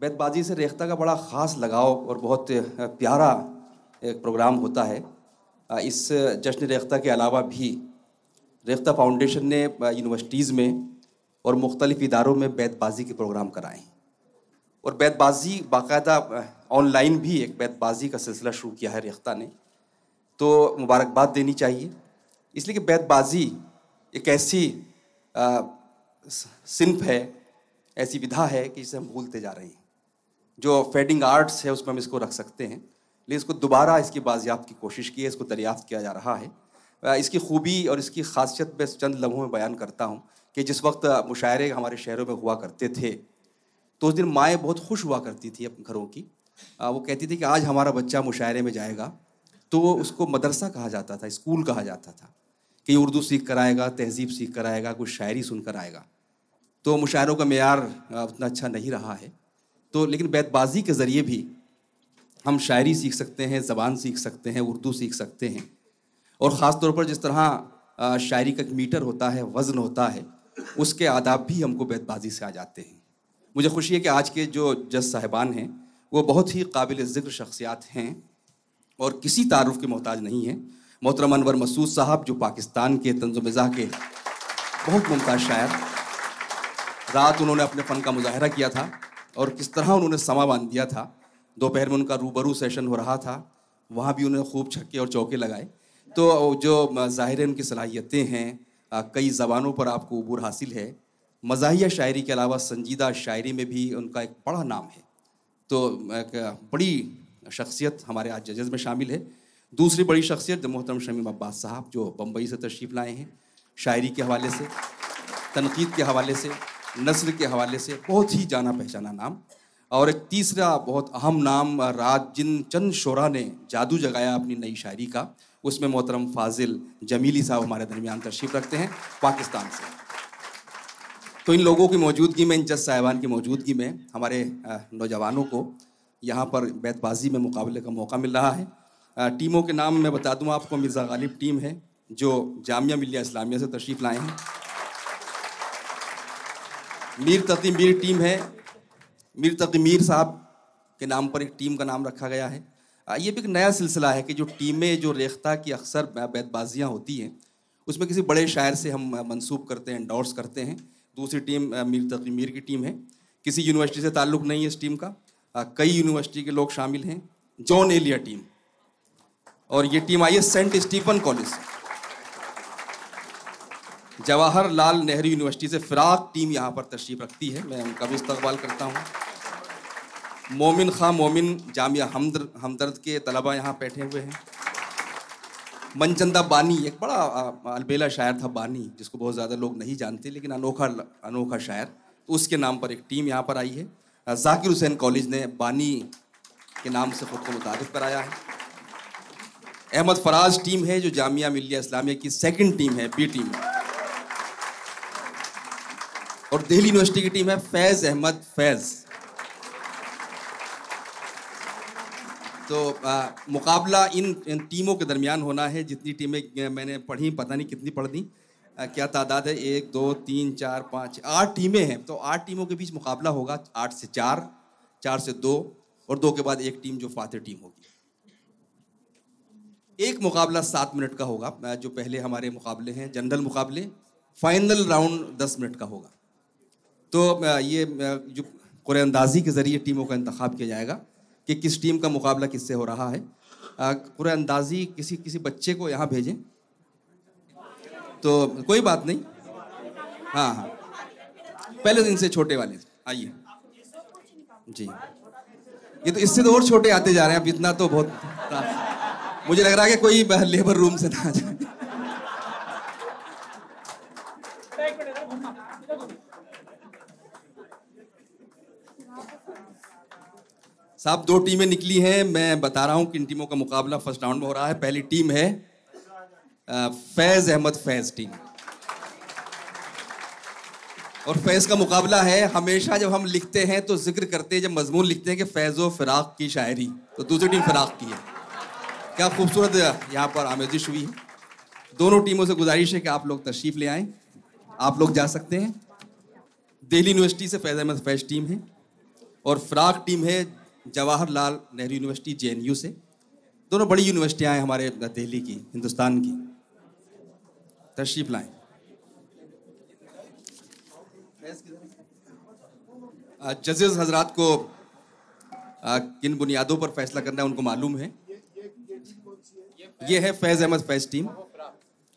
बैतबाजी से रेख्ता का बड़ा ख़ास लगाव और बहुत प्यारा एक प्रोग्राम होता है। इस जश्न रेख्ता के अलावा भी रेख्ता फाउंडेशन ने यूनिवर्सिटीज़ में और मुख्तलिफ़ इदारों में बैतबाजी के प्रोग्राम कराए और बैतबाजी बाकायदा ऑनलाइन भी एक बैतबाजी का सिलसिला शुरू किया है रेख्ता ने। तो मुबारकबाद देनी चाहिए। इसलिए कि बैतबाजी एक ऐसी सिंफ है, ऐसी विधा है कि जिसे हम भूलते जा रहे हैं। जो फेडिंग आर्ट्स है, उसमें हम इसको रख सकते हैं। लेकिन इसको दोबारा इसकी बाजियाब की कोशिश की है, इसको दरियाफ्त किया जा रहा है। इसकी खूबी और इसकी खासियत मैं चंद लम्हों में बयान करता हूँ कि जिस वक्त मुशायरे हमारे शहरों में हुआ करते थे तो उस दिन माएँ बहुत खुश हुआ करती थी अपने घरों की। वो कहती थी कि आज हमारा बच्चा मुशायरे में जाएगा तो उसको मदरसा कहा जाता था, स्कूल कहा जाता था कि उर्दू सीख कर आएगा, तहजीब सीख कर आएगा, कुछ शायरी सुन कर आएगा। तो मुशायरों का मैार उतना अच्छा नहीं रहा है। तो लेकिन बैतबाजी के ज़रिए भी हम शायरी सीख सकते हैं, ज़बान सीख सकते हैं, उर्दू सीख सकते हैं। और ख़ास तौर पर जिस तरह शायरी का एक मीटर होता है, वज़न होता है, उसके आदाब भी हमको बैतबाजी से आ जाते हैं। मुझे खुशी है कि आज के जो जज साहिबान हैं, वो बहुत ही काबिल ज़िक्र शख्सियात हैं और किसी तारुफ के मोहताज नहीं हैं। मोहतरम अनवर मसूद साहब, जो पाकिस्तान के तंज मिज़ा के बहुत मुमताज़ शायर। रात उन्होंने अपने फ़न का मुजाहरा किया था। और किस तरह उन्होंने समा बाँध दिया था। दोपहर में उनका रूबरू सेशन हो रहा था। वहाँ भी उन्होंने खूब छक्के और चौके लगाए। तो जो ज़ाहिर उनकी सलाहियतें हैं कई ज़बानों पर आपको अबूर हासिल है। मज़ाहिया शायरी के अलावा संजीदा शायरी में भी उनका एक बड़ा नाम है। तो एक बड़ी शख्सियत हमारे आज जजेज़ में शामिल है। दूसरी बड़ी शख्सियत मोहतरम शमीम अब्बास साहब, जो बम्बई से तशरीफ़ लाए हैं शायरी के हवाले से, तनकीद के हवाले से। नस्ल के हवाले से बहुत ही जाना पहचाना नाम। और एक तीसरा बहुत अहम नाम राज जिन चंद शोरा ने जादू जगाया अपनी नई शायरी का। उसमें मोहतरम फाजिल जमीली साहब हमारे दरमियान तशरीफ़ रखते हैं, पाकिस्तान से। तो इन लोगों की मौजूदगी में, इन जज साहिबान की मौजूदगी में हमारे नौजवानों को यहाँ पर बैतबाजी में मुकाबले का मौका मिल रहा है। टीमों के नाम मैं बता दूँ, आपको मिर्ज़ा गालिब टीम है, जो जामिया मिलिया इस्लामिया से तशरीफ़ लाए हैं। मीर तकी मीर टीम है। मीर तकी मीर साहब के नाम पर एक टीम का नाम रखा गया है। ये भी एक नया सिलसिला है कि जो टीमें, जो रेख्ता की अक्सर बैतबाजियाँ होती हैं, उसमें किसी बड़े शायर से हम मंसूब करते हैं एंडोर्स करते हैं। दूसरी टीम मीर तकी मीर की टीम है। किसी यूनिवर्सिटी से ताल्लुक़ नहीं है इस टीम का। कई यूनिवर्सिटी के लोग शामिल हैं। जॉन एलिया टीम। और ये टीम आई है सेंट स्टीफन कॉलेज से। जवाहरलाल नेहरू यूनिवर्सिटी से फ़िराक टीम यहाँ पर तशरीफ़ रखती है। मैं उनका भी इस्तकबाल करता हूँ। मोमिन खां मोमिन जामिया हमदर, हमदर्द के तलबा यहाँ बैठे हुए हैं। मनचंदा बानी, एक बड़ा अलबेला शायर था बानी, जिसको बहुत ज़्यादा लोग नहीं जानते, लेकिन अनोखा अनोखा शायर। तो उसके नाम पर एक टीम यहाँ पर आई है। जाकिर हुसैन कॉलेज ने बानी के नाम से ख़ुद को मुतारफ़ कराया है। अहमद फराज टीम है, जो जामिया मिलिया इस्लामिया की सेकंड टीम है, बी टीम। है और दिल्ली यूनिवर्सिटी की टीम है फैज़ अहमद फैज़। तो आ, मुकाबला इन इन टीमों के दरमियान होना है। जितनी टीमें मैंने पढ़ी पता नहीं कितनी पढ़ दी। क्या तादाद है? एक दो तीन चार पाँच आठ टीमें हैं। तो आठ टीमों के बीच मुकाबला होगा। आठ से चार चार से दो और दो के बाद एक टीम जो फाते टीम होगी। एक मुकाबला सात मिनट का होगा। जो पहले हमारे मुकाबले हैं जनरल मुकाबले फाइनल राउंड दस मिनट का होगा। तो ये जो कुरअंदाजी के ज़रिए टीमों का इंतखब किया जाएगा कि किस टीम का मुकाबला किससे हो रहा है। कुरअंदाजी किसी किसी बच्चे को यहाँ भेजें। तो कोई बात नहीं। हाँ हाँ। पहले दिन से छोटे वाले। आइए। जी। ये तो इससे तो और छोटे आते जा रहे हैं, अब इतना तो बहुत मुझे लग रहा है कि कोई लेबर रूम से ना आ जाए। साहब, दो टीमें निकली हैं। मैं बता रहा हूँ कि इन टीमों का मुकाबला फ़र्स्ट राउंड में हो रहा है। पहली टीम है फैज अहमद फैज टीम। और फैज का मुकाबला है, हमेशा जब हम लिखते हैं तो ज़िक्र करते हैं, जब मजमून लिखते हैं कि फैज़ फ़िराक की शायरी। तो दूसरी टीम फ़िराक की है। क्या खूबसूरत यहाँ पर आमेजिश हुई है। दोनों टीमों से गुजारिश है कि आप लोग तशरीफ़ ले आएँ। आप लोग जा सकते हैं। दिल्ली यूनिवर्सिटी से फैज़ अहमद फैज टीम है। और फ्राक टीम है जवाहरलाल नेहरू यूनिवर्सिटी जेएनयू से। दोनों बड़ी यूनिवर्सिटियाँ हैं हमारे दिल्ली की हिंदुस्तान की। तशरीफ़ लाएँ। जजेस हजरात को आ, किन बुनियादों पर फैसला करना है उनको मालूम है। ये है फैज़ अहमद फैज़ टीम।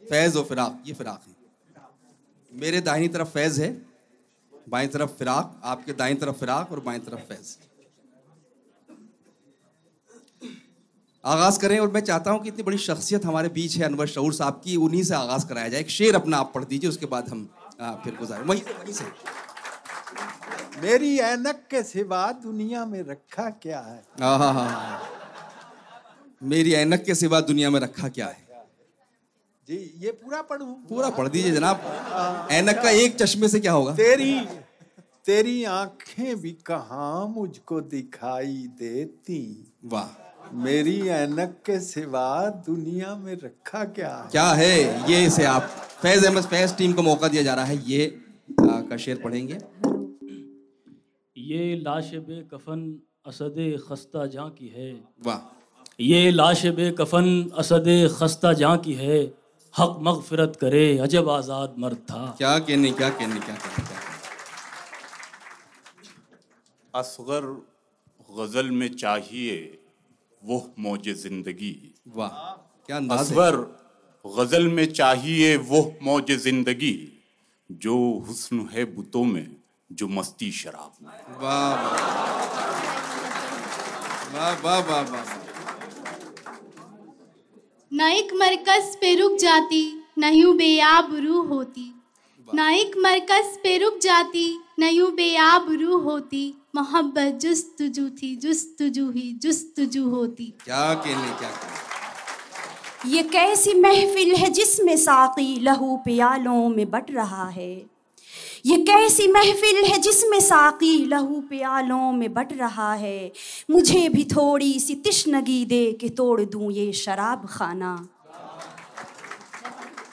फैज़ और फिराक ये फिराक है। मेरे दाहिनी तरफ़ फैज़ है। बाएँ तरफ़ फिराक आपके दाएँ तरफ़ फिराक और बाएँ तरफ़ फैज़। आगाज़ करें और मैं चाहता हूँ कि इतनी बड़ी शख्सियत हमारे बीच है अनवर शऊर साहब की उन्हीं से आगाज़ कराया जाए। एक शेर अपना आप पढ़ दीजिए उसके बाद हम आ, फिर गुजारे। वहीं से वहीं से। मेरी ऐनक के सिवा दुनिया में रखा क्या है? हाँ हाँ हाँ मेरी ऐनक के सिवा दुनिया में रखा क्या है? जी ये पूरा पढ़ू? पूरा पढ़ दीजिए जनाब। ऐनक का एक चश्मे से क्या होगा? तेरी तेरी आँखें भी कहा मुझको दिखाई देती? वाह। मेरी ऐनक के सिवा दुनिया में रखा क्या है? क्या है? ये से आप फैज अहमद फैज टीम को मौका दिया जा रहा है। ये आ, का शेर पढ़ेंगे। ये लाश बे कफन असद खस्ता जहाँ की है। वाह। ये लाश बे कफन असद खस्ता जहाँ की है। हक मगफिरत करे अजब आज़ाद मर्द था। क्या कहने क्या कहने क्या कहने क्या असगर गज़ल में चाहिए वो मौज ज़िंदगी। वाह क्या असगर गज़ल में चाहिए वो मौज ज़िंदगी। जो हुस्न है बुतों में जो मस्ती शराब में। वाह वाह वाह वाह वाह। न एक मरकज पे रुक जाती न यूँ बेयाब रूह होती। न एक मरकज पे रुक जाती न यूँ बेयाब रूह होती। मोहब्बत जुस्तजू थी जुस्तजू ही जुस्तजू होती। क्या कहने क्या कहने। ये कैसी महफिल है जिसमें साकी लहू प्यालों में बट रहा है? ये कैसी महफिल है जिसमें साकी लहू प्यालों में बट रहा है? मुझे भी थोड़ी सी तिश्नगी दे के तोड़ दूँ ये शराब खाना।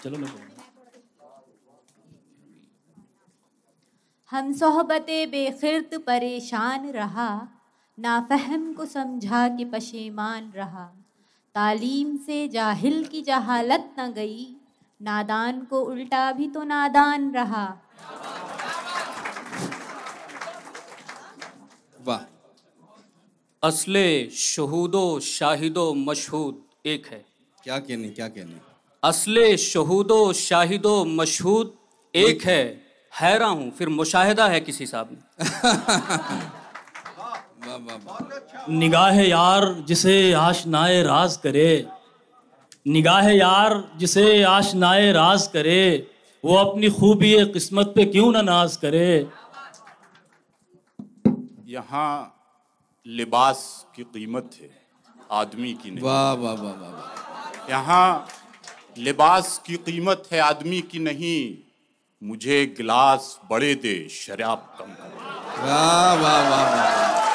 चलो मैं हम सोहबत बेखिरत परेशान रहा नाफहम को समझा के पशेमान रहा। तालीम से जाहिल की जहालत न गई नादान को उल्टा भी तो नादान रहा। वाह असले शहूदो शाहिदो मशहूद एक है। क्या कहने क्या कहने? असले शहूदो शाहिदो मशहूद एक है। हैरान हूँ फिर मुशाहिदा है किसी साहब वाह निगाह यार जिसे आशनाए राज करे। निगाह यार जिसे आशनाए राज करे। वो अपनी खूबी किस्मत पे क्यों ना नाज करे? यहाँ लिबास की कीमत है आदमी की नहीं। वाह वाह वाह वाह वाह। यहाँ लिबास की कीमत है आदमी की नहीं। मुझे गिलास बड़े दे शराब कम कर। वाह वाह वाह वाह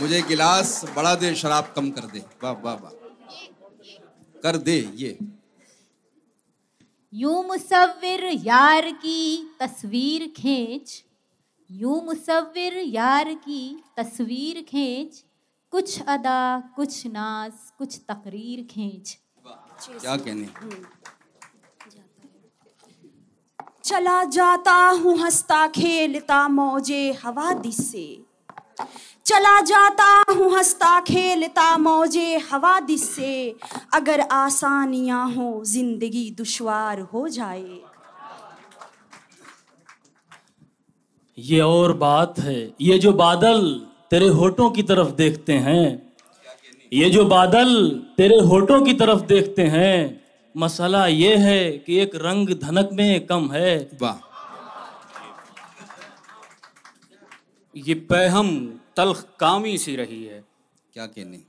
मुझे गिलास बड़ा दे शराब कम कर दे। वाह वाह वाह। कर दे ये। यू मुसविर यार की तस्वीर खींच यूँ मुसव्विर यार की तस्वीर खींच। कुछ अदा कुछ नाज कुछ तकरीर खींच। क्या कहने? चला जाता हूँ हंसता खेलता मौजे हवादिस से चला जाता हूँ हंसता खेलता मौजे हवादिस से अगर आसानियाँ हो ज़िंदगी दुश्वार हो जाए। ये और बात है। ये जो बादल तेरे होठों की तरफ़ देखते हैं ये जो बादल तेरे होठों की तरफ़ देखते हैं मसला ये है कि एक रंग धनक में कम है। वाह। ये पैहम तल्ख कामी सी रही है। क्या कहने?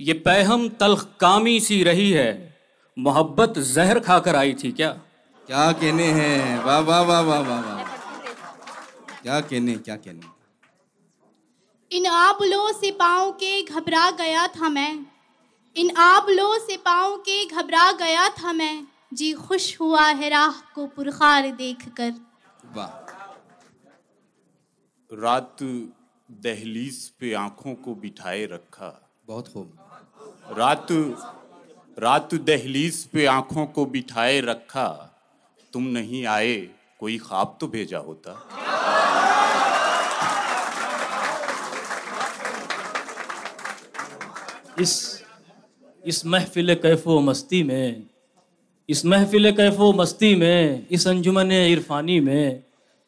ये पैहम तलख कामी सी रही है। मोहब्बत जहर खाकर आई थी क्या? क्या कहने हैं? वाह वाह वाह वाह वाह वाह। क्या कहने क्या कहने? इन आबलों से पाँव के घबरा गया था मैं। इन आबलों से पाँव के घबरा गया था मैं। जी खुश हुआ है राह को पुरखार देख कर वाह। रात दहलीज पे आँखों को बिठाए रखा। बहुत खूब। रात रात दहलीज पे आँखों को बिठाए रखा। तुम नहीं आए कोई ख्वाब तो भेजा होता। इस इस महफिल कैफो मस्ती में, इस महफिल कैफो मस्ती में, इस अंजुमन इरफानी में,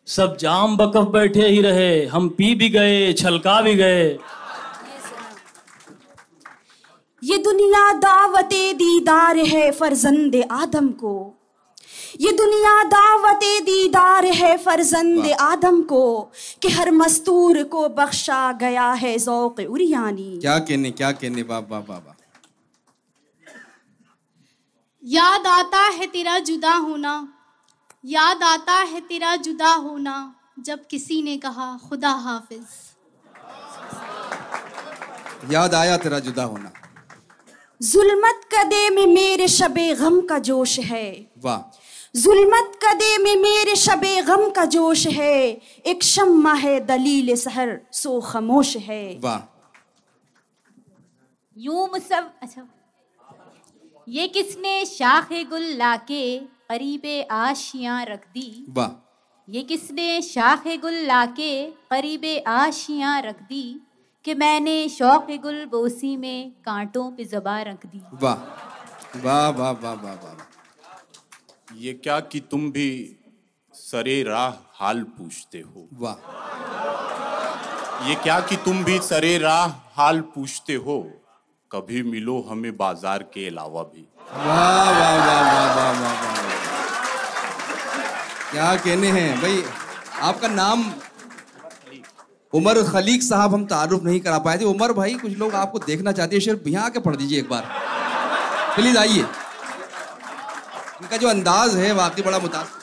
सब जाम बकफ बैठे ही रहे, हम पी भी गए, छलका भी गए। ये दुनिया दावते दीदार है फरजंदे आदम को। ये दुनिया दावत दीदार है फर्जंद आदम को कि हर मस्तूर को बख्शा गया है जौक उरियानी। क्या कहने क्या कहने वाह वाह वाह वाह। याद आता है तेरा जुदा होना याद आता है तेरा जुदा होना जब किसी ने कहा खुदा हाफिज। याद आया तेरा जुदा होना। जुलमत कदे में मेरे शबे गम का जोश है। वाह। जुल्मत कदे में मेरे शबे गम का जोश है। एक शम्मा है दलील सहर सो खामोश है। वाह। यूँ मुसव अच्छा। ये किसने शाख गुल लाके करीब आशियाँ रख दी? वाह। ये किसने शाख गुल लाके करीबे आशियाँ रख दी कि मैंने शौक गुल बोसी में कांटों पे जबा रख दी? वाह। वाह वाह वाह वाह वाह। ये क्या कि तुम भी सरे राह हाल पूछते हो? वाह। ये क्या कि तुम भी सरे राह हाल पूछते हो? कभी मिलो हमें बाज़ार के अलावा भी। वाह वाह वाह वाह वाह वाह वाह क्या कहने हैं? भाई आपका नाम उमर खलीक साहब हम तारुफ नहीं करा पाए थे। उमर भाई कुछ लोग आपको देखना चाहते हैं सिर्फ़ यहाँ आके पढ़ दीजिए एक बार। प्लीज़ आइए। इनका जो अंदाज है वाकई बड़ा मुतास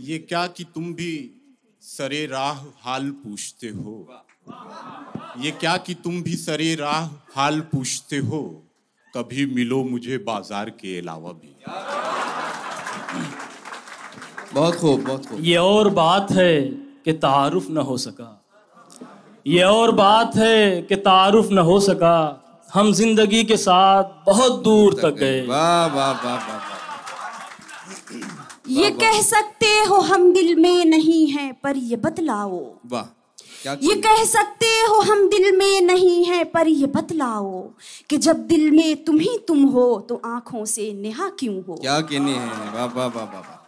ये क्या कि तुम भी सरे राह हाल पूछते हो? ये क्या कि तुम भी सरे राह हाल पूछते हो? कभी मिलो मुझे बाज़ार के अलावा भी। बहुत खूब बहुत खूब। ये और बात है कि तारुफ न हो सका। ये और बात है कि तारुफ न हो सका। हम ज़िंदगी के साथ बहुत दूर तक गए। वाह वाह वाह वाह वाह। ये कह सकते हो हम दिल में नहीं है पर ये बतलाओ। वाह ये कह सकते हो हम दिल में नहीं हैं पर ये बतलाओ कि जब दिल में तुम ही तुम हो तो आँखों से नेहा क्यों हो? क्या कहने हैं? वाह वाह वाह वाह वाह।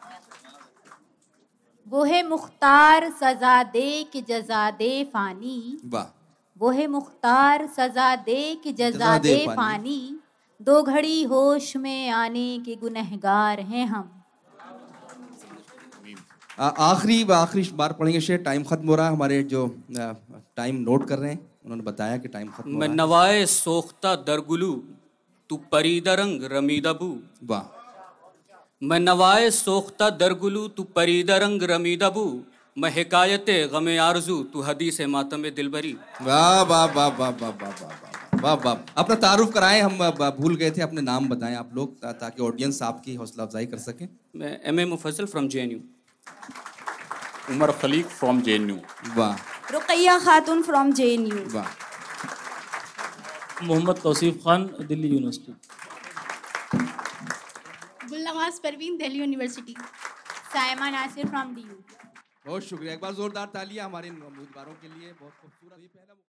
वो है मुख्तार सजा दे कि जजा दे फानी। वाह। वो है मुख्तार सजा दे कि जजा जजा दे। फानी दो घड़ी होश में आने के गुनहगार हैं हम। आखिरी आखिरी बार पढ़ेंगे शेर। टाइम खत्म हो रहा है। हमारे जो टाइम नोट कर रहे हैं। उन्होंने बताया कि टाइम खत्म मैं नवाए सोख्ता दरगुलू तू परीदरंग रमीदबू है वाह। मैं नवाए सोख्ता दरगुलू तू परीदरंग रमीदबू मैं हिकायत गम आरज़ू तू हदीस मातम दिलबरी वाह वाह वाह वाह वाह वाह वाह वाह वाह अपना तारुफ कराएँ हम भूल गए थे अपने नाम बताएँ आप लोग ता, ताकि ऑडियंस आपकी हौसला अफजाई कर सके मैं M A Mufassal from J N U Umar Khaliq from JNU वाह Ruqaiya Khatoon from J N U वाह Mohammad Tauseef Khan Delhi University Gulnawaz Parveen Delhi University Saima Nasir from D बहुत शुक्रिया। एक बार जोरदार तालियाँ हमारे इन उम्मीदवारों के लिए। बहुत खूबसूरत।